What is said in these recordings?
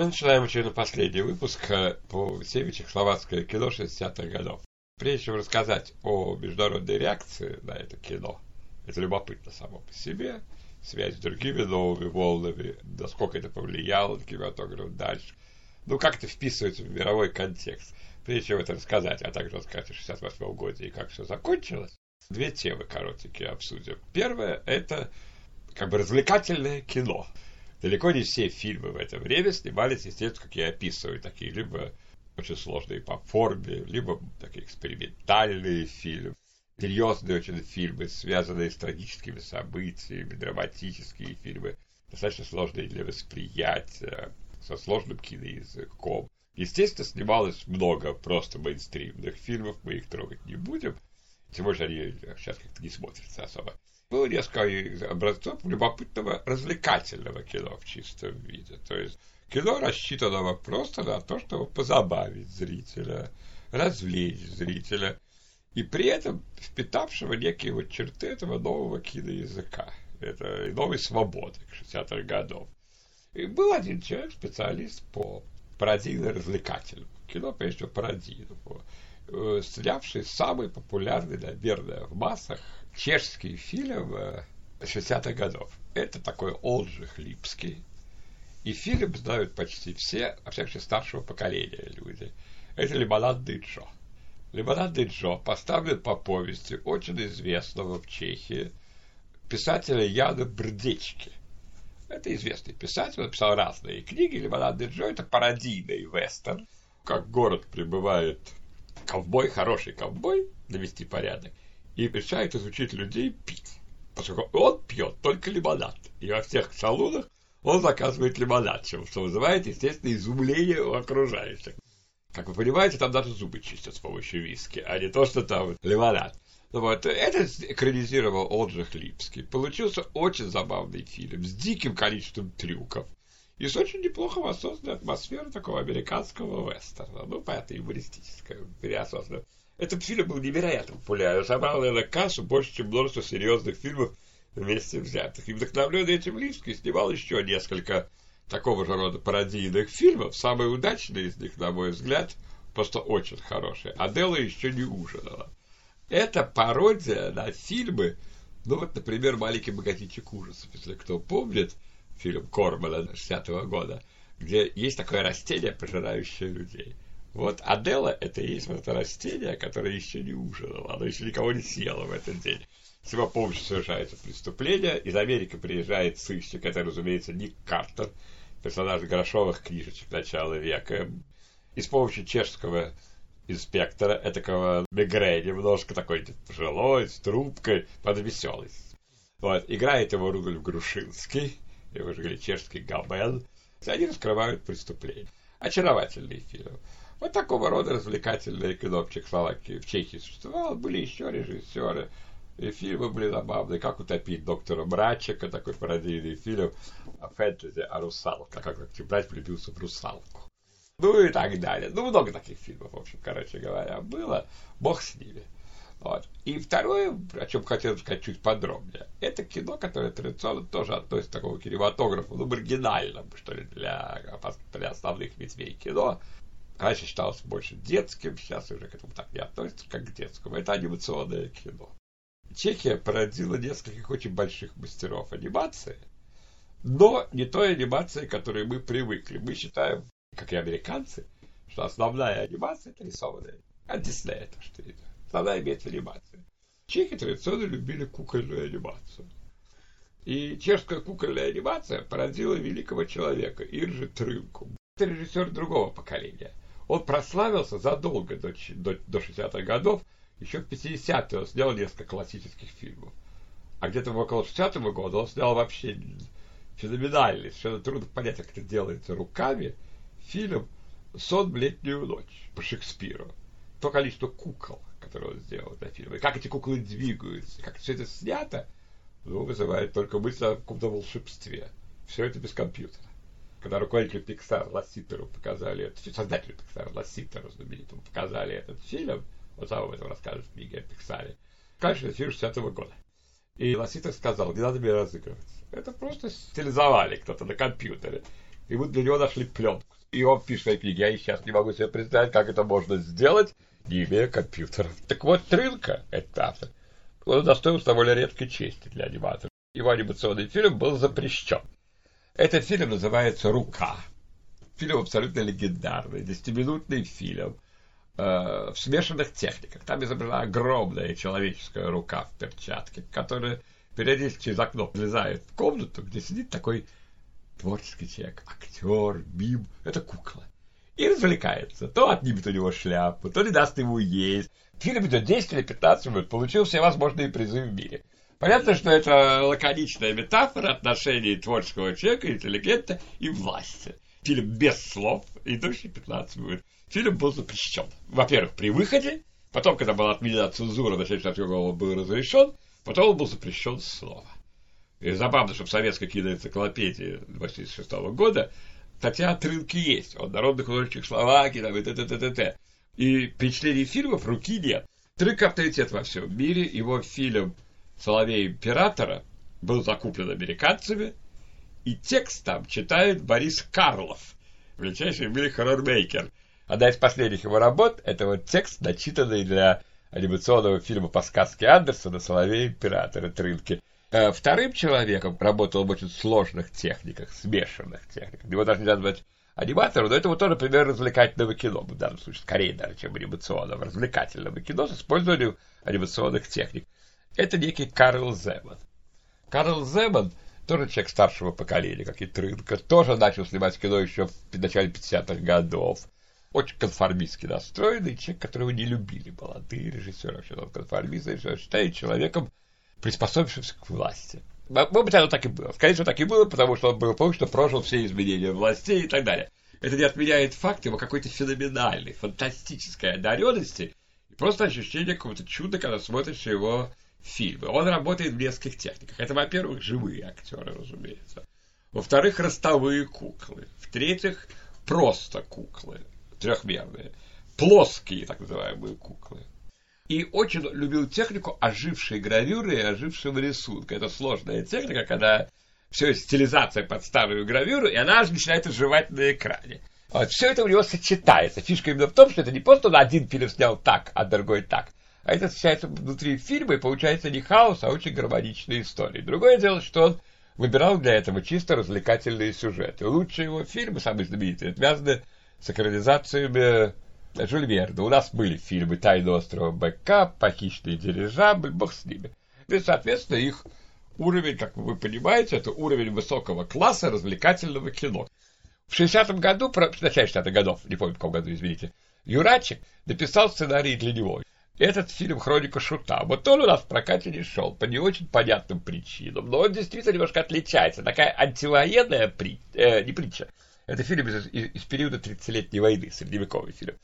Мы начинаем очередной последний выпуск э, по теме чехословацкое кино 60-х годов. Прежде чем рассказать о международной реакции на это кино, это любопытно само по себе, связь с другими новыми волнами, насколько это повлияло на кинематограф дальше. Ну, как это вписывается в мировой контекст. Прежде чем это рассказать, а также рассказать о 68 году и как все закончилось, две темы коротенькие обсудим. Первое – это как бы развлекательное кино. Далеко не все фильмы в это время снимались, естественно, как я описываю, такие либо очень сложные по форме, либо такие экспериментальные фильмы, серьезные очень фильмы, связанные с трагическими событиями, драматические фильмы, достаточно сложные для восприятия, со сложным киноязыком. Естественно, снималось много просто мейнстримных фильмов, мы их трогать не будем, тем более они сейчас как-то не смотрятся особо было несколько образцов любопытного развлекательного кино в чистом виде. То есть кино рассчитанного просто на то, чтобы позабавить зрителя, развлечь зрителя, и при этом впитавшего некие вот черты этого нового киноязыка, это новой свободы 60-х годов. И был один человек, специалист по пародийно-развлекательному кино, прежде всего пародийному, э, снявший самый популярный, наверное, в массах чешский фильм 60-х годов. Это такой Олджих Липский. И фильм знают почти все, а всякие старшего поколения люди. Это «Лимонадный Джо». «Лимонадный Джо» поставлен по повести очень известного в Чехии писателя Яна Брдечки. Это известный писатель, он написал разные книги. «Лимонадный Джо» — это пародийный вестерн. Как город прибывает ковбой, хороший ковбой, навести порядок, и решает изучить людей пить. Поскольку он пьет только лимонад. И во всех салонах он заказывает лимонад, что вызывает, естественно, изумление у окружающих. Как вы понимаете, там даже зубы чистят с помощью виски, а не то, что там лимонад. Ну вот, это экранизировал Олджих Липский. Получился очень забавный фильм с диким количеством трюков. С очень неплохо воссозданной атмосферой такого американского вестерна. Ну, понятно, юмористического, переосознанного. Этот фильм был невероятно популярен. Собрал, наверное, кассу больше, чем множество серьезных фильмов вместе взятых. И вдохновленный этим Ливский снимал еще несколько такого же рода пародийных фильмов. Самый удачный из них, на мой взгляд, просто очень хороший. Адела еще не ужинала. Это пародия на фильмы, ну вот, например, «Маленький магазинчик ужасов», если кто помнит, фильм Кормана 60-го года, где есть такое растение, пожирающее людей – вот Адела – это и есть вот это растение, которое еще не ужинало, оно еще никого не съело в этот день. С его помощью совершается преступление. Из Америки приезжает сыщик, это, разумеется, Ник Картер, персонаж грошовых книжечек начала века. И с помощью чешского инспектора, этакого Мегре, немножко такой пожилой, с трубкой, под веселый. Вот, играет его Рудольф Грушинский, его же говорили чешский Габен. Они раскрывают преступление. Очаровательный фильм. Вот такого рода развлекательное кино в Чехословакии, в Чехии существовало. Были еще режиссеры, и фильмы были забавные. «Как утопить доктора Мрачика», такой пародийный фильм о фэнтези, о русалках, как брать влюбился в русалку. Ну и так далее. Ну, много таких фильмов, в общем, короче говоря, было. Бог с ними. Вот. И второе, о чем хотел сказать чуть подробнее, это кино, которое традиционно тоже относится к такому кинематографу, ну, маргинальному, что ли, для, для основных ветвей кино. Раньше считалось больше детским, сейчас уже к этому так не относится, как к детскому. Это анимационное кино. Чехия породила нескольких очень больших мастеров анимации, но не той анимации, к которой мы привыкли. Мы считаем, как и американцы, что основная анимация – это рисованная. А Дисней это что это? Основная имеет анимация. Чехи традиционно любили кукольную анимацию. И чешская кукольная анимация породила великого человека Иржи Трынку. Это режиссер другого поколения. Он прославился задолго до, до, до 60-х годов. Еще в 50-е он снял несколько классических фильмов. А где-то около 60-го года он снял вообще феноменальный, совершенно трудно понять, как это делается руками, фильм «Сон в летнюю ночь» по Шекспиру. То количество кукол, которые он сделал для фильма, и как эти куклы двигаются, как все это снято, ну, вызывает только мысль о каком-то волшебстве. Все это без компьютера когда руководителю Pixar Ласситеру показали, это, создателю Pixar Ласситеру знаменитому показали этот фильм, он сам об этом расскажет в книге о Пиксаре, конечно, фильм 60-го года. И Ласситер сказал, не надо меня разыгрывать. Это просто стилизовали кто-то на компьютере. и вот для него нашли пленку. И он пишет в книге, я сейчас не могу себе представить, как это можно сделать, не имея компьютера. Так вот, Трынка, этот автор, он удостоился довольно редкой чести для аниматора. Его анимационный фильм был запрещен. Этот фильм называется «Рука». Фильм абсолютно легендарный, десятиминутный фильм э, в смешанных техниках. Там изображена огромная человеческая рука в перчатке, которая периодически через окно влезает в комнату, где сидит такой творческий человек, актер, мим, это кукла. И развлекается. То отнимет у него шляпу, то не даст ему есть. Фильм идет 10 или 15 минут, получил все возможные призы в мире. Понятно, что это лаконичная метафора отношений творческого человека, интеллигента и власти. Фильм без слов, идущий 15 минут. Фильм был запрещен. Во-первых, при выходе, потом, когда была отменена цензура, на 63 года был разрешен, потом он был запрещен слова. И забавно, что в советской киноэнциклопедии 86 года статья отрывки есть. Он народных художников Словакии, там, и т, т, т, т, т. И впечатлений фильмов руки нет. Трек авторитет во всем мире. Его фильм «Соловей императора» был закуплен американцами. И текст там читает Борис Карлов, величайший в мире хоррормейкер. Одна из последних его работ – это вот текст, начитанный для анимационного фильма по сказке Андерсона «Соловей императора» Трынки. Э, вторым человеком работал в очень сложных техниках, смешанных техниках. Его даже нельзя назвать аниматором, но это вот тоже пример развлекательного кино, в данном случае скорее даже, чем анимационного, развлекательного кино с использованием анимационных техник. Это некий Карл Земан. Карл Земан тоже человек старшего поколения, как и Трынка, тоже начал снимать кино еще в начале 50-х годов. Очень конформистски настроенный человек, которого не любили молодые режиссеры. Вообще он конформист, считает человеком, приспособившимся к власти. Может быть, оно так и было. Скорее всего, так и было, потому что он был что прожил все изменения властей и так далее. Это не отменяет факт его какой-то феноменальной, фантастической одаренности и просто ощущение какого-то чуда, когда смотришь его фильмы. Он работает в нескольких техниках. Это, во-первых, живые актеры, разумеется. Во-вторых, ростовые куклы. В-третьих, просто куклы трехмерные. Плоские, так называемые куклы и очень любил технику ожившей гравюры и ожившего рисунка. Это сложная техника, когда все стилизация под старую гравюру, и она аж начинает оживать на экране. Вот, все это у него сочетается. Фишка именно в том, что это не просто он один фильм снял так, а другой так. А это сочетается внутри фильма, и получается не хаос, а очень гармоничная история. Другое дело, что он выбирал для этого чисто развлекательные сюжеты. Лучшие его фильмы, самые знаменитые, связаны с экранизациями Жюль Верна. У нас были фильмы «Тайны острова Бэк-Кап», «Похищенный дирижабль», бог с ними. И, соответственно, их уровень, как вы понимаете, это уровень высокого класса развлекательного кино. В 60-м году, в начале 60-х годов, не помню, в каком году, извините, Юрачик написал сценарий для него. Этот фильм «Хроника шута». Вот он у нас в прокате не шел по не очень понятным причинам, но он действительно немножко отличается. Такая антивоенная при... э, не притча. Это фильм из, из, из периода 30-летней войны, средневековый фильм.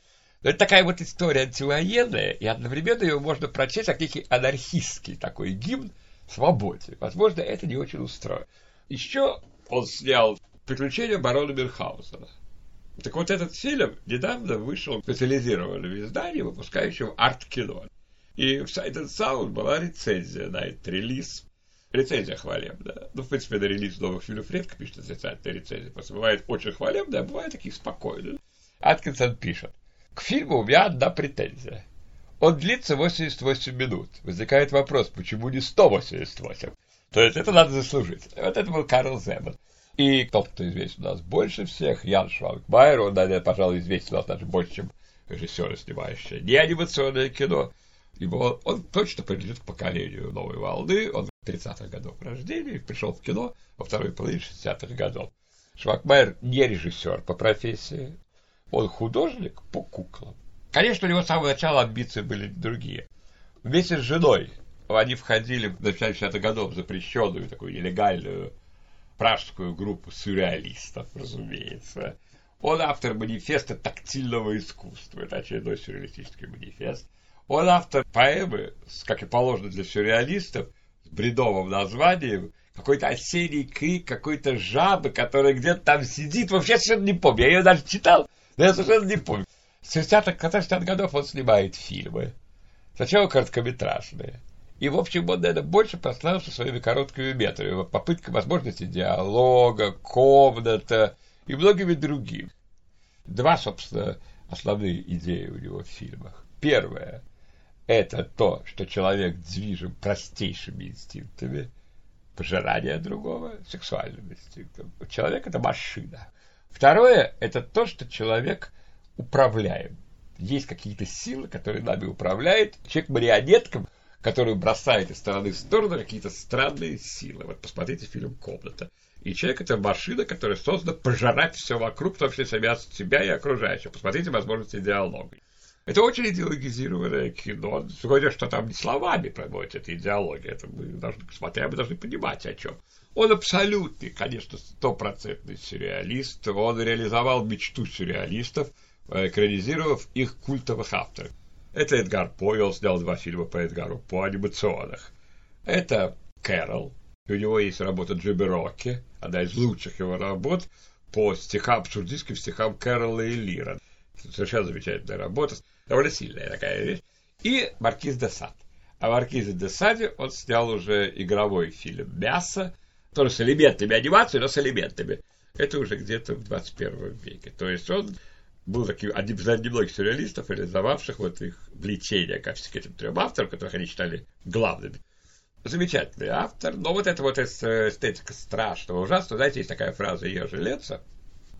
Но это такая вот история антивоенная, и одновременно ее можно прочесть как некий анархистский такой гимн свободе. Возможно, это не очень устроит. Еще он снял «Приключения барона Мюнхгаузена». Так вот, этот фильм недавно вышел в специализированном издании, выпускающем арт-кино. И в Sight and Sound была рецензия на этот релиз. Рецензия хвалебная. Ну, в принципе, на релиз новых фильмов редко пишут отрицательные рецензии. Просто бывает очень хвалебная, а бывает таких спокойных. Аткинсон пишет. К фильму у меня одна претензия. Он длится 88 минут. Возникает вопрос, почему не 188? То есть это надо заслужить. Вот это был Карл Земан. И тот, кто известен у нас больше всех, Ян Швангмайер, он, наверное, пожалуй, известен у нас даже больше, чем режиссеры, снимающие не анимационное кино. Ибо он точно принадлежит к поколению новой волны. Он 30-х годов рождения пришел в кино во второй половине 60-х годов. Швакмайер не режиссер по профессии, он художник по куклам. Конечно, у него с самого начала амбиции были другие. Вместе с женой они входили в начале 60-х годов в запрещенную, такую нелегальную пражскую группу сюрреалистов, разумеется. Он автор манифеста тактильного искусства. Это очередной сюрреалистический манифест. Он автор поэмы, как и положено для сюрреалистов, с бредовым названием какой-то осенний крик какой-то жабы, которая где-то там сидит. Вообще совершенно не помню. Я ее даже читал, я совершенно не помню. С 60-х годов он снимает фильмы. Сначала короткометражные. И, в общем, он, наверное, больше прославился своими короткими метрами. Попытка возможности диалога, комната, и многими другими. Два, собственно, основные идеи у него в фильмах. Первое – это то, что человек движим простейшими инстинктами, пожирание другого, сексуальным инстинктом. Человек – это машина. Второе – это то, что человек управляем. Есть какие-то силы, которые нами управляют. Человек марионетком, который бросает из стороны в сторону какие-то странные силы. Вот посмотрите фильм «Комната». И человек – это машина, которая создана пожирать все вокруг, в том числе себя, себя и окружающих. Посмотрите возможности диалога. Это очень идеологизированное кино. Сегодня, что там не словами проводится эта идеология. Это мы должны, смотря, мы должны понимать, о чем. Он абсолютный, конечно, стопроцентный сюрреалист. Он реализовал мечту сюрреалистов, э, экранизировав их культовых авторов. Это Эдгар По, он снял два фильма по Эдгару По анимационных. Это Кэрол. У него есть работа Джиби Рокки, одна из лучших его работ по стихам, абсурдистским стихам Кэрола и Лира. Совершенно замечательная работа довольно сильная такая вещь. И Маркиз де Сад. А Маркиз де Саде он снял уже игровой фильм «Мясо», тоже с элементами анимации, но с элементами. Это уже где-то в 21 веке. То есть он был таким одним из немногих сюрреалистов, реализовавших вот их влечение к этим трем авторам, которых они считали главными. Замечательный автор, но вот эта вот эстетика страшного, ужасного. Знаете, есть такая фраза Ежи Леца.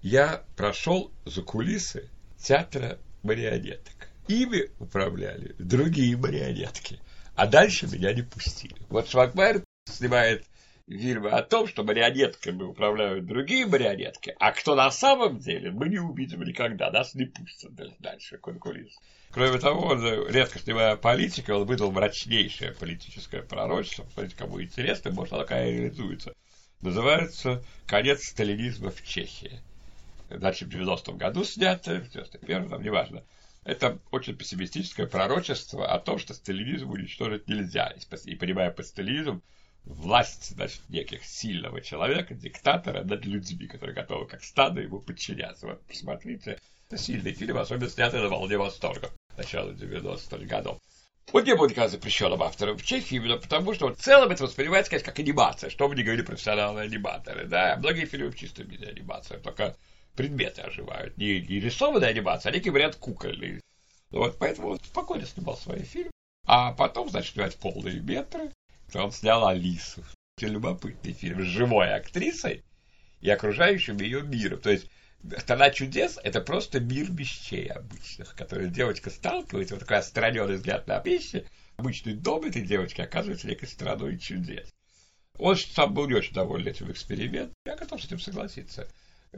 Я прошел за кулисы театра марионеток. Ими управляли другие марионетки. А дальше меня не пустили. Вот Швагмайер снимает фильмы о том, что марионетками управляют другие марионетки, а кто на самом деле, мы не увидим никогда, нас не пустят дальше конкуренции. Кроме того, он, редко снимая политику, он выдал мрачнейшее политическое пророчество, посмотрите, кому интересно, может, оно такая реализуется. Называется «Конец сталинизма в Чехии». Значит, в 90-м году снято, в 91-м, неважно. Это очень пессимистическое пророчество о том, что сталинизм уничтожить нельзя. И, понимая под сталинизм, власть, значит, неких сильного человека, диктатора над людьми, которые готовы как стадо ему подчиняться. Вот посмотрите, это сильный фильм, особенно снятый на волне восторга начала 90-х годов. Он не был никогда запрещенным автором в Чехии, именно потому что в целом это воспринимается, конечно, как анимация, что бы ни говорили профессиональные аниматоры. Да, многие фильмы в чистом виде анимация, только предметы оживают. Не, не рисованная анимация, а некий вариант кукольный. Ну, вот поэтому он спокойно снимал свои фильмы. А потом, значит, снимать полные метры. Он снял Алису. Любопытный фильм с живой актрисой и окружающим ее миром. То есть Страна чудес – это просто мир вещей обычных, которые девочка сталкивается, вот такой отстраненный взгляд на вещи. Обычный дом этой девочки оказывается некой страной чудес. Он сам был не очень доволен этим экспериментом. Я готов с этим согласиться.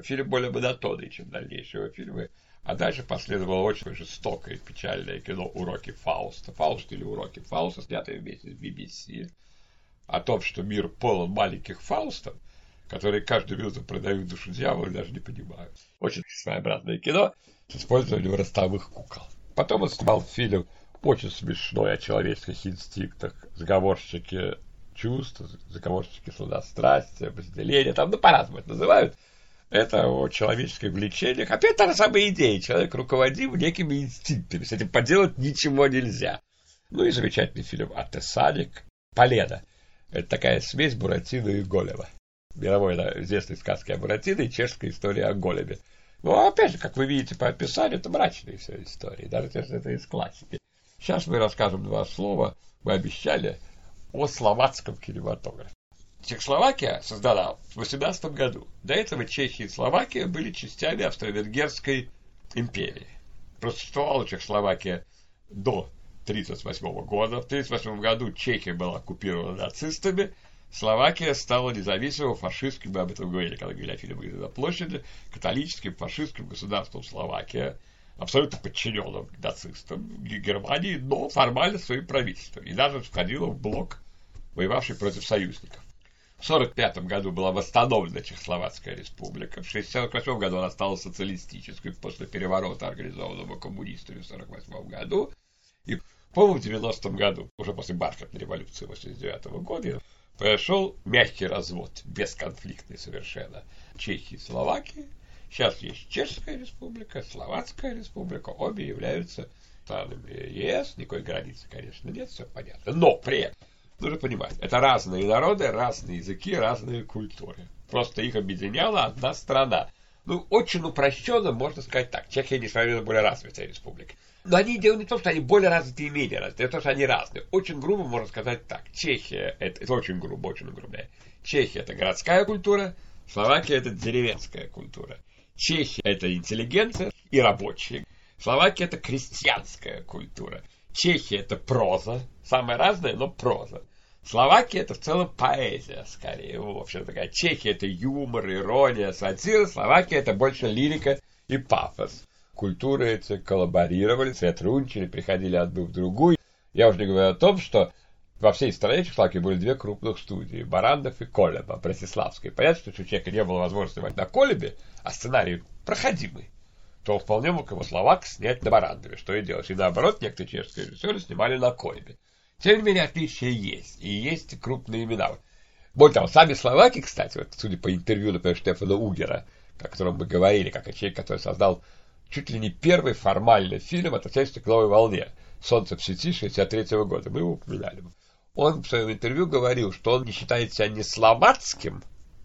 Фильм более монотонный, чем дальнейшие фильмы. А дальше последовало очень жестокое и печальное кино «Уроки Фауста». «Фауст» или «Уроки Фауста», снятое вместе с BBC. О том, что мир полон маленьких Фаустов – которые каждую минуту продают душу дьяволу, даже не понимают. Очень своеобразное кино с использованием ростовых кукол. Потом он снимал фильм очень смешной о человеческих инстинктах, заговорщики чувств, заговорщики сладострастия, разделения, там, ну, по-разному это называют. Это о человеческих влечениях. Опять та же самая идея. Человек руководим некими инстинктами. С этим поделать ничего нельзя. Ну и замечательный фильм «Артесаник», «Полена». Это такая смесь Буратино и Голева мировой да, известной сказки о Буратино и чешская история о големе. Но опять же, как вы видите по описанию, это мрачные все истории, даже если это из классики. Сейчас мы расскажем два слова, мы обещали, о словацком кинематографе. Чехословакия создана в 18 году. До этого Чехия и Словакия были частями Австро-Венгерской империи. Просуществовала Чехословакия до 1938 года. В 1938 году Чехия была оккупирована нацистами, Словакия стала независимым фашистским, мы об этом говорили, когда говорили о фильме на площади, католическим фашистским государством Словакия, абсолютно подчиненным нацистам Германии, но формально своим правительством. И даже входила в блок, воевавший против союзников. В 1945 году была восстановлена Чехословацкая республика. В 1968 году она стала социалистической после переворота, организованного коммунистами в 1948 году. И, по-моему, в 90 году, уже после бархатной революции 1989 года, произошел мягкий развод, бесконфликтный совершенно, Чехии и Словакии. Сейчас есть Чешская республика, Словацкая республика, обе являются странами ЕС, никакой границы, конечно, нет, все понятно. Но при этом нужно понимать, это разные народы, разные языки, разные культуры. Просто их объединяла одна страна. Ну, очень упрощенно можно сказать так. Чехия, несравненно, более развитая республика. Но они делают не то, что они более развитые и менее развитые, а то, что они разные. Очень грубо можно сказать так. Чехия, это, это очень грубо, очень грубо. Чехия – это городская культура, Словакия – это деревенская культура. Чехия – это интеллигенция и рабочие. Словакия – это крестьянская культура. Чехия – это проза, самая разная, но проза. Словакия – это в целом поэзия, скорее, в общем, такая. Чехия – это юмор, ирония, сатира. Словакия – это больше лирика и пафос. Культуры эти коллаборировали, сотрудничали, приходили одну в другую. Я уже не говорю о том, что во всей стране Чехословакии были две крупных студии – Барандов и Колеба, Братиславской. Понятно, что у человека не было возможности на Колебе, а сценарий проходимый то вполне мог его словак снять на Барандове, что и делать. И наоборот, некоторые чешские режиссеры снимали на Колебе. Тем не менее, отличия есть. И есть крупные имена. Более того, сами словаки, кстати, вот, судя по интервью, например, Штефана Угера, о котором мы говорили, как о человеке, который создал чуть ли не первый формальный фильм от отечества к новой волне «Солнце в сети» 63 -го года. Мы его упоминали. Он в своем интервью говорил, что он не считает себя не словацким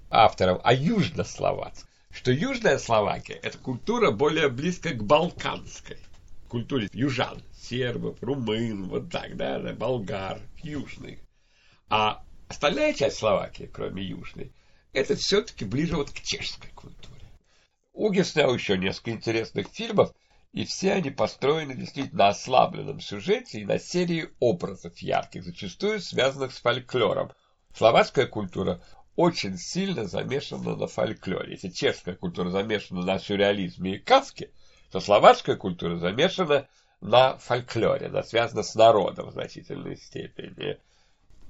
автором, а южнословацким. Что Южная Словакия – это культура более близкая к балканской культуре южан, сербов, румын, вот так, да болгар, южных. А остальная часть Словакии, кроме южной, это все-таки ближе вот к чешской культуре. Уги снял еще несколько интересных фильмов, и все они построены действительно на ослабленном сюжете и на серии образов ярких, зачастую связанных с фольклором. Словацкая культура очень сильно замешана на фольклоре. Если чешская культура замешана на сюрреализме и каске, то словацкая культура замешана на фольклоре, она связана с народом в значительной степени.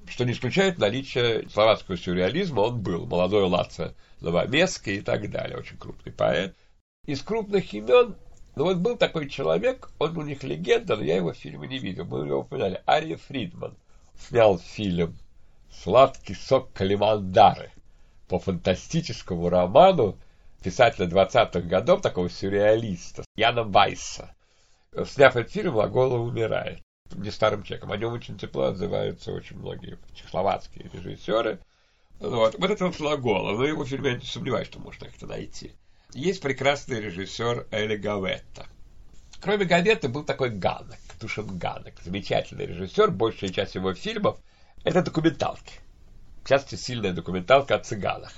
Что не исключает наличие словацкого сюрреализма, он был. Молодой Лаца Новомесский и так далее, очень крупный поэт. Из крупных имен, ну вот был такой человек, он у них легенда, но я его в фильме не видел, мы его упоминали, Ария Фридман. Снял фильм «Сладкий сок Калимандары» по фантастическому роману писателя 20-х годов, такого сюрреалиста, Яна Вайса. Сняв этот фильм, Лагола умирает. Не старым человеком. О нем очень тепло отзываются очень многие чехословацкие режиссеры. Вот, вот это вот Лагола. Но его фильм я не сомневаюсь, что можно как-то найти. Есть прекрасный режиссер Эли Гаветта. Кроме Гаветта был такой Ганок, Тушин Ганок. Замечательный режиссер. Большая часть его фильмов – это документалки. В частности, сильная документалка о цыганах.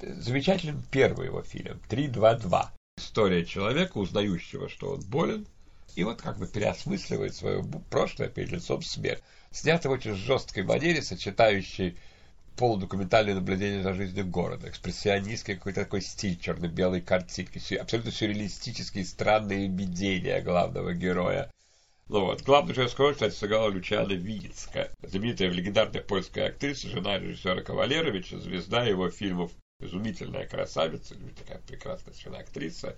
Замечателен первый его фильм «3-2-2». История человека, узнающего, что он болен, и вот как бы переосмысливает свое прошлое перед лицом смерти. Снято в очень жесткой манере, сочетающей полудокументальное наблюдение за жизнью города, экспрессионистский какой-то такой стиль черно-белой картинки, абсолютно сюрреалистические странные видения главного героя. Ну вот, главную женскую роль, кстати, сыграла Лючана Винницкая, знаменитая легендарная польская актриса, жена режиссера Кавалеровича, звезда его фильмов изумительная красавица, такая прекрасная совершенно актриса.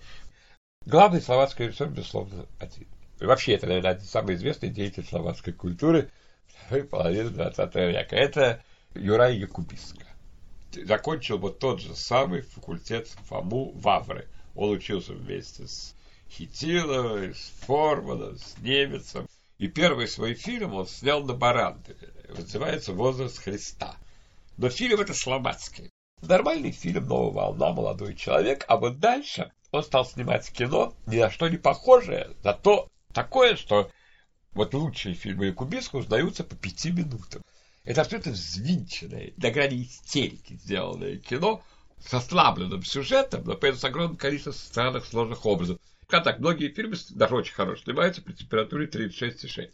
Главный словацкий режиссер, безусловно, один. И вообще, это, наверное, один самый известный деятель словацкой культуры второй половины 20 века. Это Юрай Якубиска. Закончил вот тот же самый факультет ФАМУ Вавры. Он учился вместе с Хитиловой, с Форманом, с Немецем. И первый свой фильм он снял на Барандове. Называется «Возраст Христа». Но фильм это слободский. Нормальный фильм «Новая волна», «Молодой человек», а вот дальше он стал снимать кино, ни на что не похожее, зато такое, что вот лучшие фильмы Якубиска узнаются по пяти минутам. Это абсолютно взвинченное, до грани истерики сделанное кино, с ослабленным сюжетом, но при этом с огромным количеством странных сложных образов. Как так, многие фильмы, даже очень хорошие, снимаются при температуре 36,6.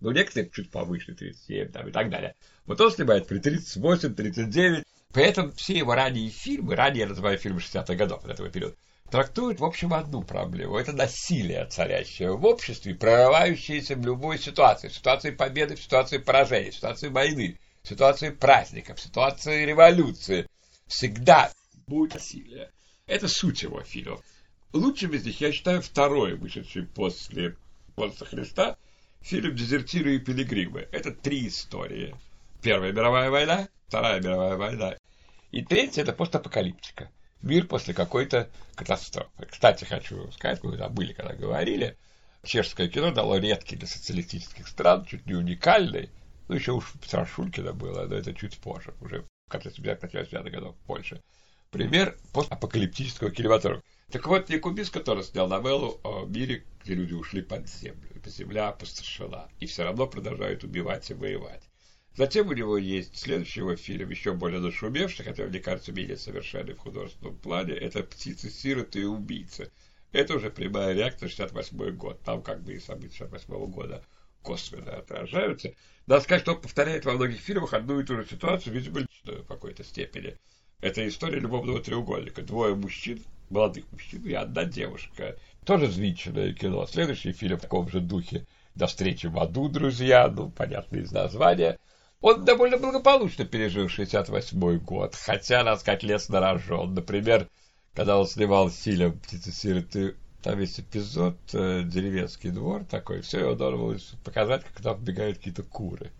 Но некоторые чуть повыше, 37 там, и так далее. Вот он снимает при 38, 39. При этом все его ранние фильмы, ранее я называю фильмы 60-х годов, этого периода, трактуют, в общем, одну проблему. Это насилие, царящее в обществе, прорывающееся в любой ситуации. В ситуации победы, в ситуации поражения, в ситуации войны, в ситуации праздников, в ситуации революции. Всегда будет насилие. Это суть его фильмов. Лучшим из них я считаю второй, вышедший после «Монстра Христа», фильм «Дезертиры и пилигримы». Это три истории. Первая мировая война, Вторая мировая война. И третья это постапокалиптика. Мир после какой-то катастрофы. Кстати, хочу сказать, мы забыли, когда говорили, чешское кино дало редкий для социалистических стран, чуть не уникальный, ну, еще уж Страшулькина было, но это чуть позже, уже в конце 70-х годов в Польше. Пример постапокалиптического кинематографа. Так вот, Якубис, который снял новеллу о мире, где люди ушли под землю, и земля опустошена, и все равно продолжают убивать и воевать. Затем у него есть следующий его фильм, еще более нашумевший, хотя, мне кажется, менее совершенный в художественном плане, это «Птицы, сироты и убийцы». Это уже прямая реакция 68 год. Там как бы и события 68 года косвенно отражаются. Надо сказать, что он повторяет во многих фильмах одну и ту же ситуацию, видимо, в какой-то степени. Это история любовного треугольника. Двое мужчин, молодых мужчин и одна девушка. Тоже взвинченное кино. Следующий фильм в таком же духе «До встречи в аду, друзья», ну, понятно из названия. Он довольно благополучно пережил 68 год, хотя, надо сказать, лес нарожен. Например, когда он снимал фильм «Птицы сироты», там есть эпизод э, «Деревенский двор» такой, все, его должен был показать, как там бегают какие-то куры.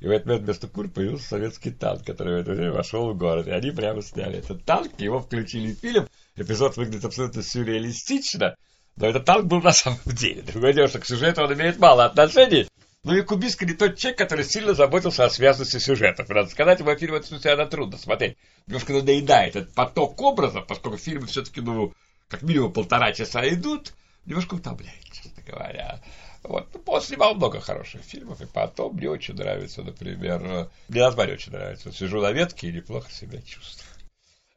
И в этот момент вместо кур появился советский танк, который в это время вошел в город. И они прямо сняли этот танк, его включили в фильм. Эпизод выглядит абсолютно сюрреалистично, но этот танк был на самом деле. Другое дело, что к сюжету он имеет мало отношений, ну и Кубиска не тот человек, который сильно заботился о связности сюжетов. Надо сказать, его фильм в этом смысле она трудно смотреть. Немножко надоедает этот поток образов, поскольку фильмы все-таки, ну, как минимум полтора часа идут, немножко утомляет, честно говоря. Вот. Ну, он снимал много хороших фильмов, и потом мне очень нравится, например, мне название очень нравится. Сижу на ветке и неплохо себя чувствую.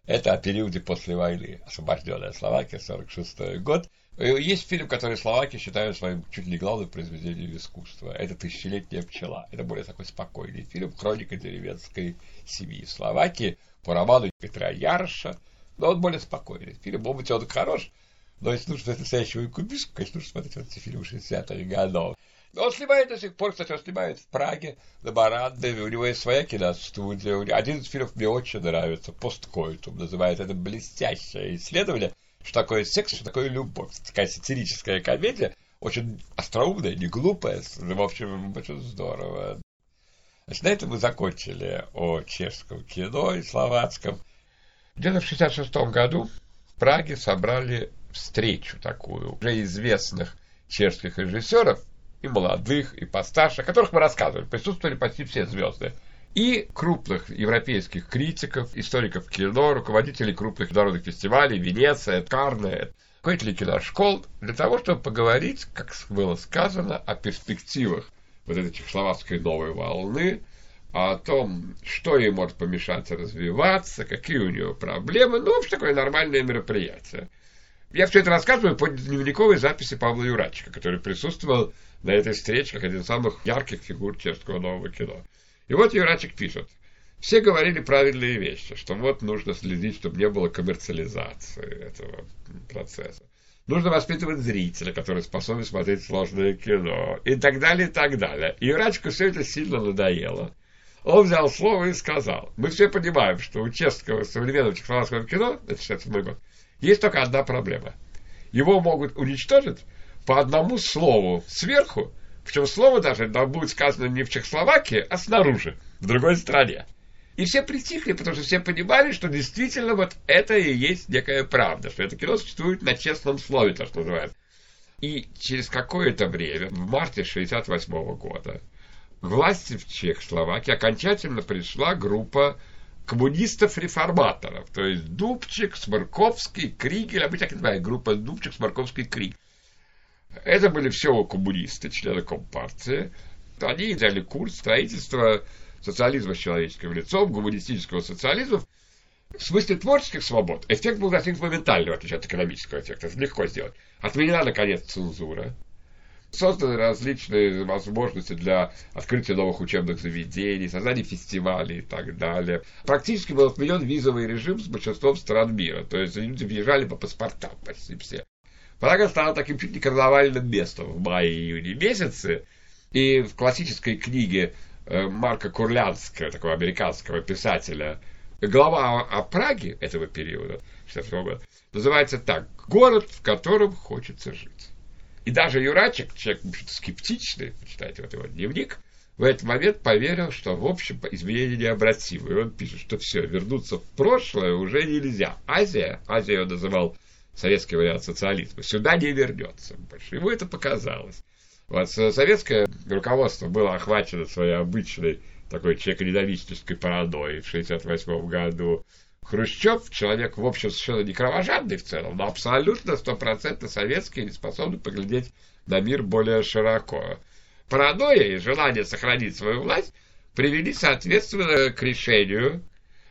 Это о периоде после войны. Освобожденная Словакия, 46 год. Есть фильм, который словаки считают своим чуть ли главным произведением искусства. Это «Тысячелетняя пчела». Это более такой спокойный фильм, хроника деревенской семьи Словакии по роману Петра Ярша. Но он более спокойный. Фильм, может быть, он хорош, но если нужно настоящего кубизма, конечно, нужно смотреть вот эти фильмы 60-х годов. Он снимает до сих пор, кстати, он снимает в Праге, на Баранде, у него есть своя киностудия. Один из фильмов мне очень нравится, «Посткойтум» называется. Это блестящее исследование – что такое секс, что такое любовь. Такая сатирическая комедия, очень остроумная, не глупая, в общем, очень здорово. Значит, на этом мы закончили о чешском кино и словацком. Где-то в 66 году в Праге собрали встречу такую уже известных чешских режиссеров, и молодых, и постарше, о которых мы рассказывали. Присутствовали почти все звезды и крупных европейских критиков, историков кино, руководителей крупных международных фестивалей, Венеция, Карне, руководителей киношкол, для того, чтобы поговорить, как было сказано, о перспективах вот этой чехословацкой новой волны, о том, что ей может помешать развиваться, какие у нее проблемы, ну, в общем, такое нормальное мероприятие. Я все это рассказываю по дневниковой записи Павла Юрачика, который присутствовал на этой встрече как один из самых ярких фигур чешского нового кино. И вот Юрачик пишет. Все говорили правильные вещи, что вот нужно следить, чтобы не было коммерциализации этого процесса. Нужно воспитывать зрителя, который способен смотреть сложное кино. И так далее, и так далее. И Юрачику все это сильно надоело. Он взял слово и сказал, мы все понимаем, что у чешского современного чехословацкого кино, это 67 год, есть только одна проблема. Его могут уничтожить по одному слову сверху причем слово даже будет сказано не в Чехословакии, а снаружи, в другой стране. И все притихли, потому что все понимали, что действительно вот это и есть некая правда, что это кино существует на честном слове, то, что называют. И через какое-то время, в марте 1968 года, власти в Чехословакии окончательно пришла группа коммунистов-реформаторов, то есть Дубчик, Сморковский, Кригель, а мы так называем, группа Дубчик, Сморковский, Кригель. Это были все коммунисты, члены Компартии. Они взяли курс строительства социализма с человеческим лицом, гуманистического социализма. В смысле творческих свобод эффект был достигнут моментально, в отличие от экономического эффекта. Это легко сделать. Отменена, наконец, цензура. Созданы различные возможности для открытия новых учебных заведений, создания фестивалей и так далее. Практически был отменен визовый режим с большинством стран мира. То есть люди въезжали по паспортам почти все. Прага стала таким чуть не карнавальным местом в мае-июне месяце. И в классической книге э, Марка Курлянского, такого американского писателя, глава о Праге этого периода, 62 года, называется так «Город, в котором хочется жить». И даже Юрачек, человек скептичный, почитайте вот его дневник, в этот момент поверил, что, в общем, изменения необратимы. И он пишет, что все, вернуться в прошлое уже нельзя. Азия, Азия он называл советский вариант социализма, сюда не вернется больше. Ему это показалось. Вот советское руководство было охвачено своей обычной такой человеконенавистической паранойей в 1968 году. Хрущев человек, в общем, совершенно не кровожадный в целом, но абсолютно стопроцентно советский и способный поглядеть на мир более широко. Паранойя и желание сохранить свою власть привели, соответственно, к решению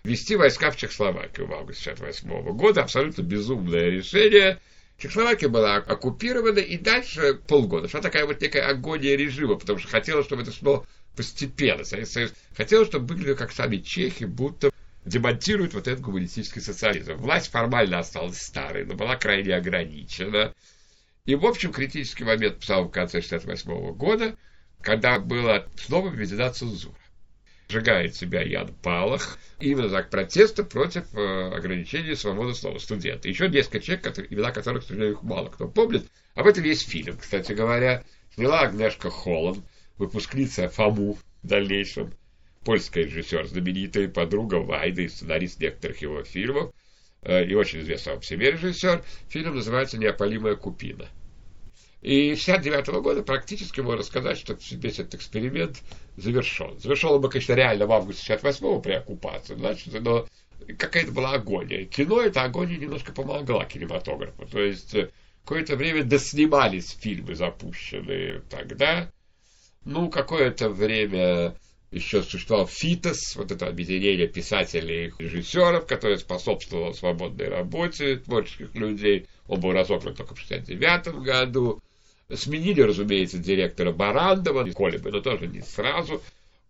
ввести войска в Чехословакию в августе 1968 года. Абсолютно безумное решение. Чехословакия была оккупирована, и дальше полгода шла такая вот некая агония режима, потому что хотелось, чтобы это шло постепенно. Советский Союз хотел, чтобы выглядело как сами чехи, будто демонтируют вот этот гуманистический социализм. Власть формально осталась старой, но была крайне ограничена. И, в общем, критический момент в самом конце 1968 года, когда была снова введена цензура. Сжигает себя Ян Палах, именно знак протеста против э, ограничения свободы слова студента. Еще несколько человек, которые, имена которых, к сожалению, мало кто помнит. Об этом есть фильм, кстати говоря. Сняла Агнешка Холланд, выпускница ФАМУ в дальнейшем польский режиссер, знаменитый подруга Вайды, сценарист некоторых его фильмов, э, и очень известный в себе режиссер. Фильм называется «Неопалимая купина». И с 69 -го года практически можно сказать, что весь этот эксперимент завершен. Завершен бы, конечно, реально в августе 68 при оккупации, значит, но какая-то была агония. Кино эта агония немножко помогла кинематографу. То есть э, какое-то время доснимались фильмы, запущенные тогда. Ну, какое-то время еще существовал ФИТОС, вот это объединение писателей и режиссеров, которое способствовало свободной работе творческих людей. Он был разогнан только в 1969 году. Сменили, разумеется, директора Барандова, Колеба, но тоже не сразу.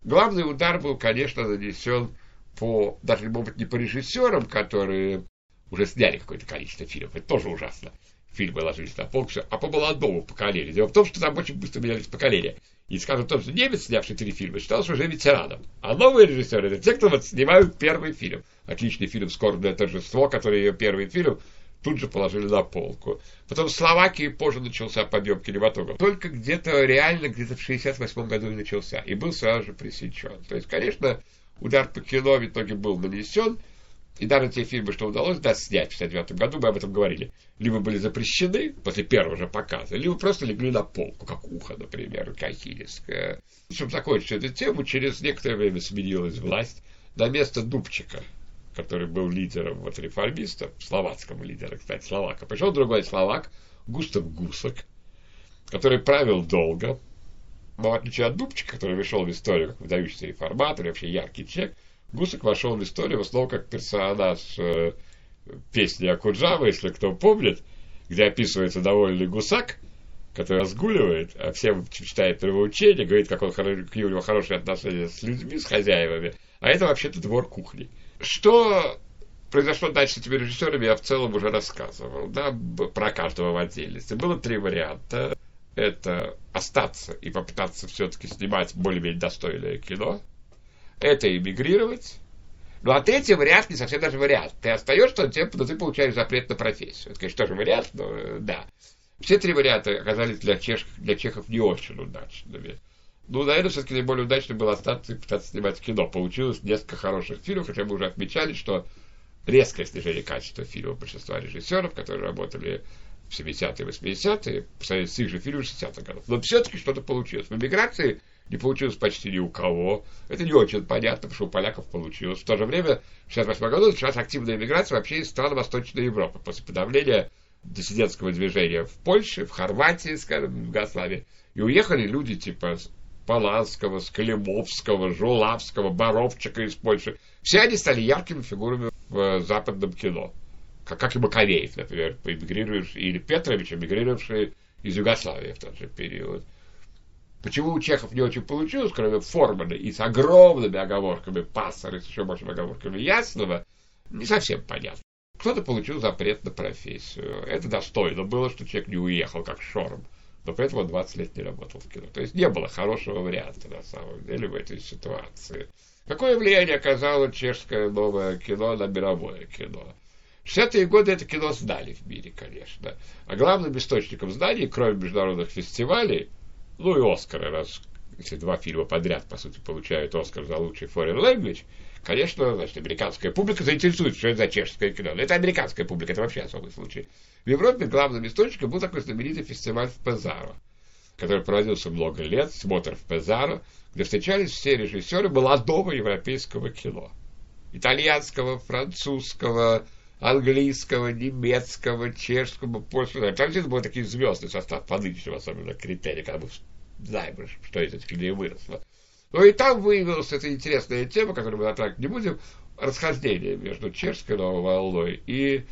Главный удар был, конечно, нанесен по, даже, может быть, не по режиссерам, которые уже сняли какое-то количество фильмов, это тоже ужасно. Фильмы ложились на полку, а по молодому поколению. Дело в том, что там очень быстро менялись поколения. И, скажем, тот же немец, снявший три фильма, считался уже ветераном. А новые режиссеры – это те, кто вот снимают первый фильм. Отличный фильм «Скорбное торжество», который ее первый фильм тут же положили на полку. Потом в Словакии позже начался подъем кинематографа. Только где-то реально, где-то в 68 году и начался. И был сразу же пресечен. То есть, конечно, удар по кино в итоге был нанесен – и даже те фильмы, что удалось да, снять в 1959 году, мы об этом говорили, либо были запрещены после первого же показа, либо просто легли на полку, как ухо, например, Кахилевская. Чтобы закончить эту тему, через некоторое время сменилась власть на место Дубчика, который был лидером вот, реформистов, словацкого лидера, кстати, словака. Пришел другой словак, Густав Гусак, который правил долго, но в отличие от Дубчика, который вышел в историю как выдающийся реформатор, вообще яркий человек, Гусак вошел в историю в основном как персонаж э, песни Акуджава, если кто помнит, где описывается довольный гусак, который разгуливает, а всем читает нравоучение, говорит, как он, у него хорошие отношения с людьми, с хозяевами, а это вообще-то двор кухни. Что произошло дальше с этими режиссерами, я в целом уже рассказывал, да, про каждого в отдельности. Было три варианта. Это остаться и попытаться все-таки снимать более-менее достойное кино, это эмигрировать. Ну, а третий вариант не совсем даже вариант. Ты остаешься, но ты получаешь запрет на профессию. Это, конечно, тоже вариант, но э, да. Все три варианта оказались для, чех, для чехов не очень удачными. Ну, наверное, все-таки наиболее удачным было остаться и пытаться снимать кино. Получилось несколько хороших фильмов, хотя мы уже отмечали, что резкое снижение качества фильмов большинства режиссеров, которые работали в 70-е и 80-е, по сравнению с их же фильмами 60-х годов. Но все-таки что-то получилось. В эмиграции не получилось почти ни у кого. Это не очень понятно, потому что у поляков получилось. В то же время, в 68 году началась активная иммиграция вообще из стран Восточной Европы. После подавления диссидентского движения в Польше, в Хорватии, скажем, в Югославии. И уехали люди типа Поланского, Скалимовского, Жулавского, Боровчика из Польши. Все они стали яркими фигурами в западном кино. Как, как и Маковеев, например, эмигрирующий, или Петрович, эмигрировавший из Югославии в тот же период. Почему у чехов не очень получилось, кроме Формана и с огромными оговорками Пассера, с еще большими оговорками Ясного, не совсем понятно. Кто-то получил запрет на профессию. Это достойно было, что человек не уехал, как Шорм. Этом он 20 лет не работал в кино. То есть не было хорошего варианта, на самом деле, в этой ситуации. Какое влияние оказало чешское новое кино на мировое кино? В 60-е годы это кино знали в мире, конечно. А главным источником знаний, кроме международных фестивалей, ну и Оскары, раз если два фильма подряд, по сути, получают Оскар за лучший foreign language, конечно, значит, американская публика заинтересуется, что это за чешское кино. Но это американская публика, это вообще особый случай. В Европе главным источником был такой знаменитый фестиваль в Пезаро, который проводился много лет, смотр в Пезаро, где встречались все режиссеры молодого европейского кино. итальянского, французского, английского, немецкого, чешского, польского. Там всегда был такой звездный состав по нынешнему, особенно критерий, когда мы знаем, что из этих людей выросло. Ну и там выявилась эта интересная тема, которую мы затрагивать не будем, расхождение между чешской новой волной и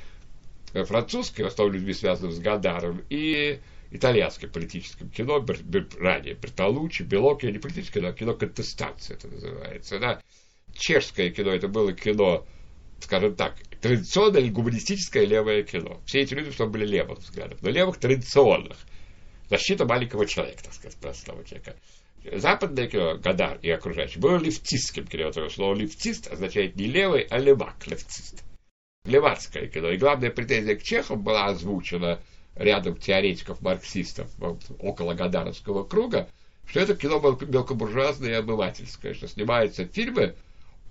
французской, в основном людьми, связанным с Гадаром, и итальянским политическим кино, ранее Бертолуччи, Белоки, не политическое а кино контестации это называется. Да? Чешское кино, это было кино, скажем так, традиционное или гуманистическое левое кино. Все эти люди, что были левых взглядов, но левых традиционных. Защита маленького человека, так сказать, простого человека. Западное кино, Гадар и окружающие, было левтистским кино, слово левтист означает не левый, а левак, левтист. Левацкое кино. И главная претензия к чехам была озвучена рядом теоретиков-марксистов около Гадаровского круга, что это кино мелкобуржуазное и обывательское, что снимаются фильмы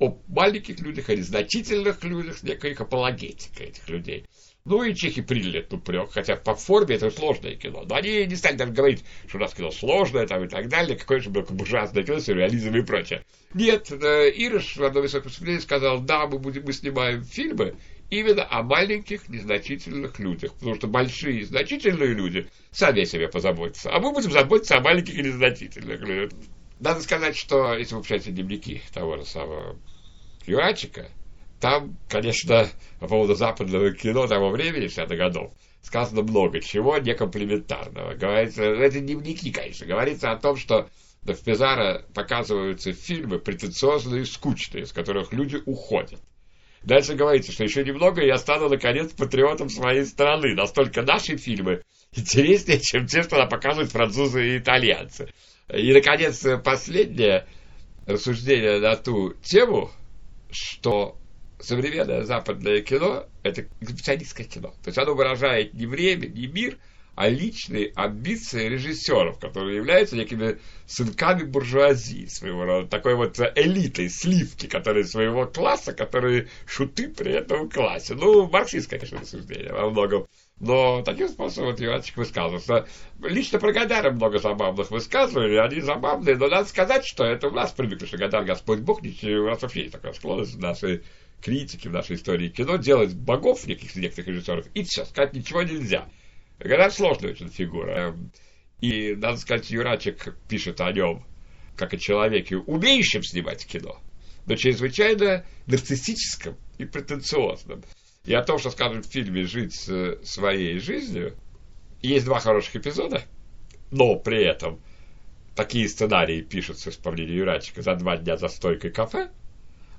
о маленьких людях, о незначительных людях, с некой апологетикой этих людей. Ну и чехи приняли этот упрек, хотя по форме это сложное кино. Но они не стали даже говорить, что у нас кино сложное там и так далее, какое же мелкобуржуазное кино, сюрреализм и прочее. Нет, э, Ирыш в одном из своих выступлений сказал, да, мы, будем, мы снимаем фильмы, именно о маленьких незначительных людях. Потому что большие значительные люди сами о себе позаботятся. А мы будем заботиться о маленьких и незначительных людях. Надо сказать, что если вы почитаете дневники того же самого Юрачика, там, конечно, по поводу западного кино того времени, 60-х годов, сказано много чего некомплиментарного. Говорится, это дневники, конечно. Говорится о том, что в Пизаро показываются фильмы претенциозные и скучные, из которых люди уходят. Дальше говорится, что еще немного, и я стану, наконец, патриотом своей страны. Настолько наши фильмы интереснее, чем те, что нам показывают французы и итальянцы. И, наконец, последнее рассуждение на ту тему, что современное западное кино – это экспрессионистское кино. То есть оно выражает не время, не мир, а личные амбиции режиссеров, которые являются некими сынками буржуазии своего рода, такой вот элитой, сливки, которые своего класса, которые шуты при этом классе. Ну, марксистское, конечно, рассуждение во многом. Но таким способом вот Иванович высказывался. Лично про Гадара много забавных высказываний, они забавные, но надо сказать, что это у нас привыкли, что Гадар Господь Бог, у нас вообще есть такая склонность в нашей критике, в нашей истории кино, делать богов неких, некоторых режиссеров, и все, сказать ничего нельзя. Говорят, сложная очень фигура. И, надо сказать, Юрачек пишет о нем, как о человеке, умеющем снимать кино, но чрезвычайно нарциссическом и претенциозном. И о том, что, скажем, в фильме «Жить своей жизнью» есть два хороших эпизода, но при этом такие сценарии пишутся, по мнению Юрачика, за два дня за стойкой кафе,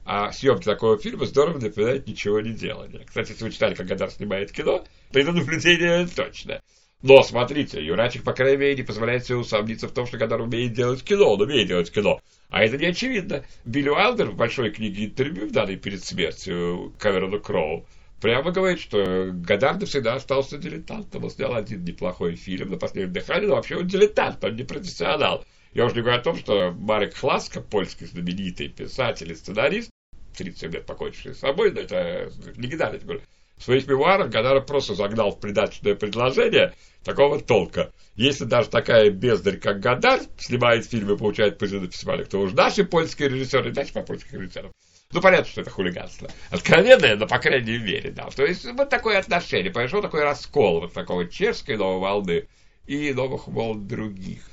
а съемки такого фильма здорово напоминают ничего не делания. Кстати, если вы читали, как Гадар снимает кино, то это наблюдение точно. Но смотрите, Юрачик, по крайней мере, не позволяет себе усомниться в том, что Гадар умеет делать кино, он умеет делать кино. А это не очевидно. Билли Уайлдер в большой книге интервью, в данной перед смертью Каверону Кроу, прямо говорит, что Гадар всегда остался дилетантом. Он снял один неплохой фильм на последнем дыхании, но вообще он дилетант, он не профессионал. Я уже не говорю о том, что Марек Хласка, польский знаменитый писатель и сценарист, 37 лет покончивший с собой, но это легендарный говорю, в своих мемуарах Гадара просто загнал в придаточное предложение такого толка. Если даже такая бездарь, как Гадар, снимает фильмы и получает призы на фестивалях, то уж наши польские режиссеры, дальше по польских режиссерам. Ну, понятно, что это хулиганство. Откровенное, но, по крайней мере, да. То есть, вот такое отношение. Произошел такой раскол вот такого чешской новой волны и новых волн других.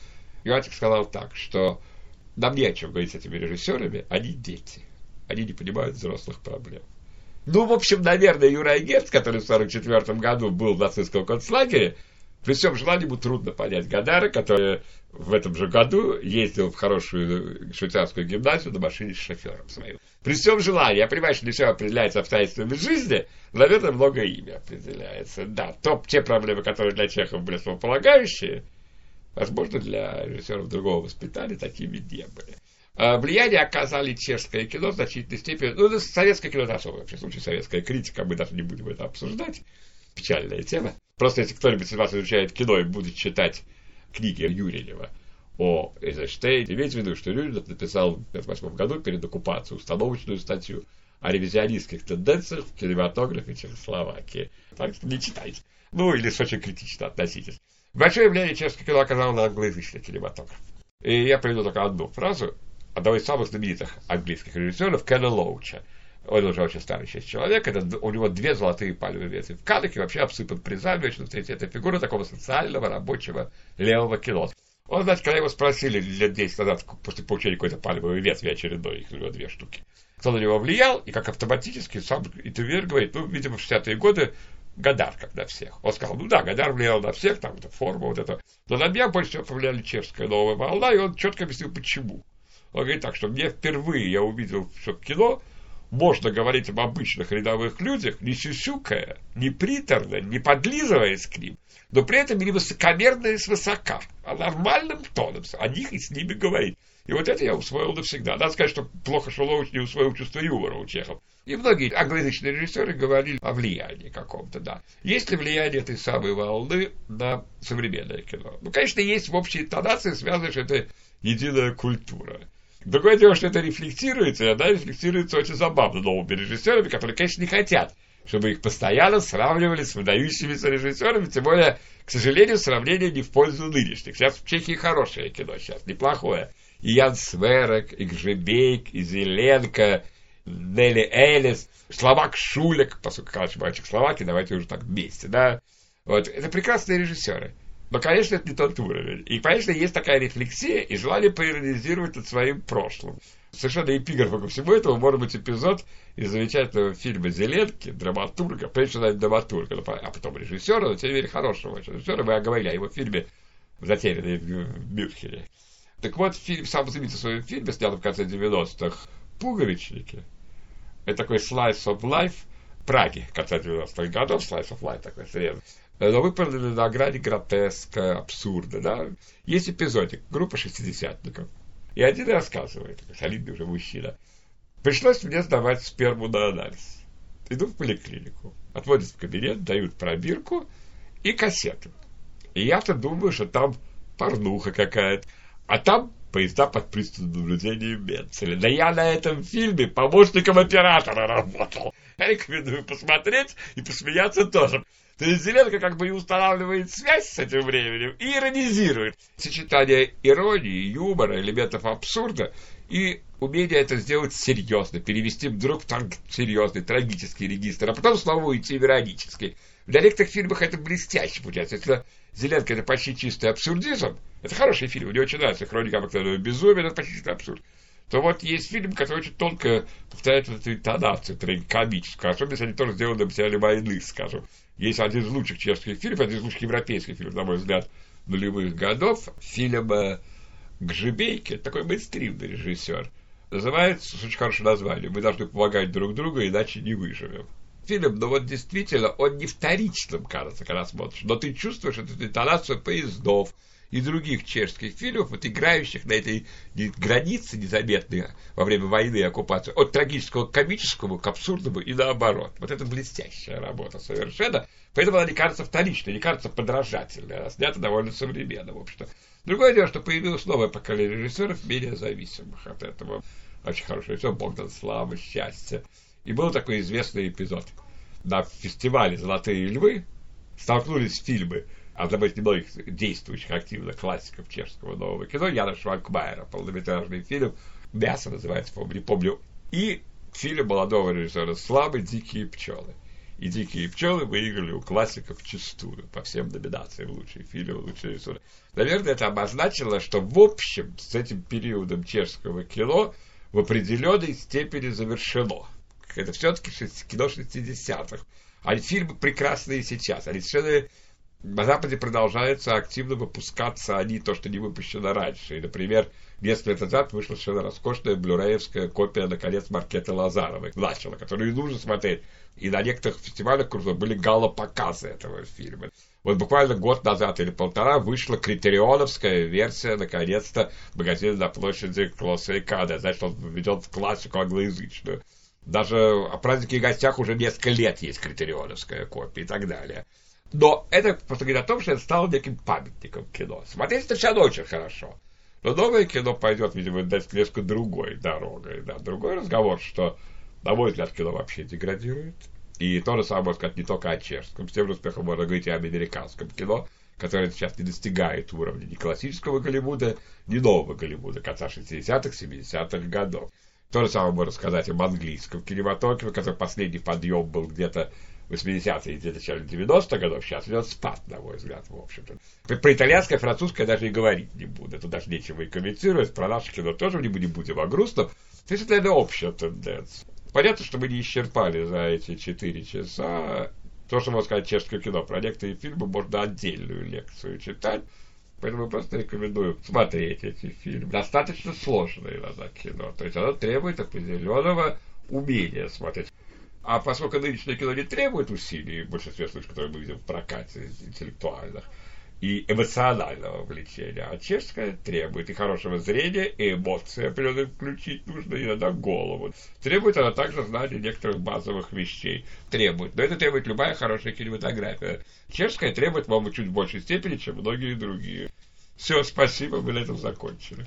Иватик сказал так, что нам не о чем говорить с этими режиссерами, они дети. Они не понимают взрослых проблем. Ну, в общем, наверное, Юрай Герц, который в 1944 году был в нацистском концлагере, при всем желании ему трудно понять Гадара, который в этом же году ездил в хорошую швейцарскую гимназию на машине с шофером своим. При всем желании, я понимаю, что не все определяется обстоятельствами жизни, наверное, много имя определяется. Да, то, те проблемы, которые для чехов были основополагающие, возможно, для режиссеров другого воспитания такими не были. А, влияние оказали чешское кино в значительной степени. Ну, советское кино это особо, вообще, в случае советская критика, мы даже не будем это обсуждать. Печальная тема. Просто если кто-нибудь из вас изучает кино и будет читать книги Юрьева о Эйзенштейне, имейте в виду, что Юрьев написал в 1958 году перед оккупацией установочную статью о ревизионистских тенденциях в кинематографе Чехословакии. Так что не читайте. Ну, или очень критично относитесь. Большое влияние чешское кино оказало на англоязычный кинематограф. И я приведу только одну фразу одного из самых знаменитых английских режиссеров Кена Лоуча. Он уже очень старый сейчас человек, это, у него две золотые пальмовые ветви. В Канаке вообще обсыпан призами, очень авторитетная фигура такого социального, рабочего, левого кино. Он, знаете, когда его спросили лет 10 назад, после получения какой-то пальмовой ветви очередной, их у него две штуки, кто на него влиял, и как автоматически сам интервьюер говорит, ну, видимо, в 60-е годы Гадар, как на всех. Он сказал, ну да, Гадар влиял на всех, там, эта форма, вот это. Но на меня больше всего повлияли чешская новая волна, и он четко объяснил, почему. Он говорит так, что мне впервые я увидел, что кино можно говорить об обычных рядовых людях, не сюсюкая, не приторно, не подлизываясь к ним, но при этом не высокомерно и свысока, а нормальным тоном о них и с ними говорить. И вот это я усвоил навсегда. Надо сказать, что плохо Шулович не усвоил чувство юмора у Чехов. И многие англоязычные режиссеры говорили о влиянии каком-то, да. Есть ли влияние этой самой волны на современное кино? Ну, конечно, есть в общей интонации, связанные, что это единая культура. Другое дело, что это рефлектируется, и она рефлектируется очень забавно новыми режиссерами, которые, конечно, не хотят, чтобы их постоянно сравнивали с выдающимися режиссерами, тем более, к сожалению, сравнение не в пользу нынешних. Сейчас в Чехии хорошее кино, сейчас неплохое и Ян Сверок, и Гжебейк, и Зеленко, Нелли Элис, Словак Шулик, поскольку Калач мальчик Словаки, давайте уже так вместе, да. Вот, это прекрасные режиссеры. Но, конечно, это не тот уровень. И, конечно, есть такая рефлексия и желание поиронизировать над своим прошлым. Совершенно эпиграфом ко всему этому может быть эпизод из замечательного фильма Зеленки, драматурга, прежде всего, драматурга, а потом режиссера, но тем не менее хорошего режиссера. Мы говорили о его фильме «Затерянный в Мюнхене». Так вот, фильм, сам знаменитый в своем фильме, снятом в конце 90-х, «Пуговичники», это такой slice of life Праги, конца 90-х годов, slice of life такой срез. Но выполнены на грани гротеска, абсурда, да. Есть эпизодик, группа шестидесятников. И один рассказывает, солидный уже мужчина. Пришлось мне сдавать сперму на анализ. Иду в поликлинику. Отводят в кабинет, дают пробирку и кассету. И я-то думаю, что там порнуха какая-то. А там поезда под пристальным наблюдением Менцеля. Да я на этом фильме помощником оператора работал. Я рекомендую посмотреть и посмеяться тоже. То есть Зеленко как бы и устанавливает связь с этим временем и иронизирует. Сочетание иронии, юмора, элементов абсурда и умение это сделать серьезно, перевести вдруг в серьезный, трагический регистр, а потом снова уйти в иронический. В некоторых фильмах это блестяще получается. Если Зеленко это почти чистый абсурдизм, это хороший фильм, мне очень нравится, хроника обыкновенного безумия, это почти чистый абсурд. То вот есть фильм, который очень тонко повторяет эту интонацию трагикомическую, особенно если они тоже сделаны на материале войны, скажем. Есть один из лучших чешских фильмов, один из лучших европейских фильмов, на мой взгляд, нулевых годов, фильм Гжебейки, такой мейнстримный режиссер. Называется, с очень хорошим названием, мы должны помогать друг другу, иначе не выживем фильм, но вот действительно он не вторичным кажется, когда смотришь, но ты чувствуешь эту интонацию поездов и других чешских фильмов, вот играющих на этой границе незаметной во время войны и оккупации, от трагического к комическому, к абсурдному и наоборот. Вот это блестящая работа совершенно. Поэтому она не кажется вторичной, не кажется подражательной. Она снята довольно современно, в общем-то. Другое дело, что появилось новое поколение режиссеров, менее зависимых от этого. Очень хороший режиссер Богдан Слава, счастье. И был такой известный эпизод. На фестивале «Золотые львы» столкнулись фильмы одного из немногих действующих активно классиков чешского нового кино Яна Шванкмайера, полнометражный фильм «Мясо» называется, помню, помню. И фильм молодого режиссера «Славы. Дикие пчелы». И «Дикие пчелы» выиграли у классиков чистую по всем номинациям лучший фильм, лучший режиссер. Наверное, это обозначило, что в общем с этим периодом чешского кино в определенной степени завершено это все-таки кино 60-х. А фильмы прекрасные сейчас. Они совершенно на Западе продолжаются активно выпускаться они, то, что не выпущено раньше. И, например, несколько лет назад вышла совершенно роскошная блюреевская копия, наконец, Маркеты Лазаровой, начала, которую нужно смотреть. И на некоторых фестивалях были гала-показы этого фильма. Вот буквально год назад или полтора вышла критерионовская версия, наконец-то, магазина на площади Клосса и Када. Значит, он ведет в классику англоязычную. Даже о празднике и гостях уже несколько лет есть критерионовская копия и так далее. Но это просто говорит о том, что это стало неким памятником кино. Смотреть это все очень хорошо. Но новое кино пойдет, видимо, несколько другой дорогой. Да. Другой разговор, что, на мой взгляд, кино вообще деградирует. И то же самое сказать не только о чешском. С тем же успехом можно говорить и об американском кино, которое сейчас не достигает уровня ни классического Голливуда, ни нового Голливуда конца 60-х, 70-х годов. То же самое можно сказать об английском кинематографе, который последний подъем был где-то 80-е и начале 90-х годов, сейчас идет спад, на мой взгляд, в общем-то. Про итальянское, французское даже и говорить не буду. Это даже нечего и комментировать. Про наше кино тоже не будем, а грустно. То есть это, общая тенденция. Понятно, что мы не исчерпали за эти 4 часа то, что можно сказать чешское кино. Про некоторые фильмы можно отдельную лекцию читать. Поэтому просто рекомендую смотреть эти фильмы. Достаточно сложное иногда кино. То есть оно требует определенного умения смотреть. А поскольку нынешнее кино не требует усилий, в большинстве случаев, которые мы видим в прокате интеллектуальных, и эмоционального влечения, а чешское требует и хорошего зрения, и эмоции определенно включить нужно иногда голову. Требует она также знания некоторых базовых вещей. Требует. Но это требует любая хорошая кинематография. Чешская требует, может быть, чуть большей степени, чем многие другие. Все, спасибо, мы на этом закончили.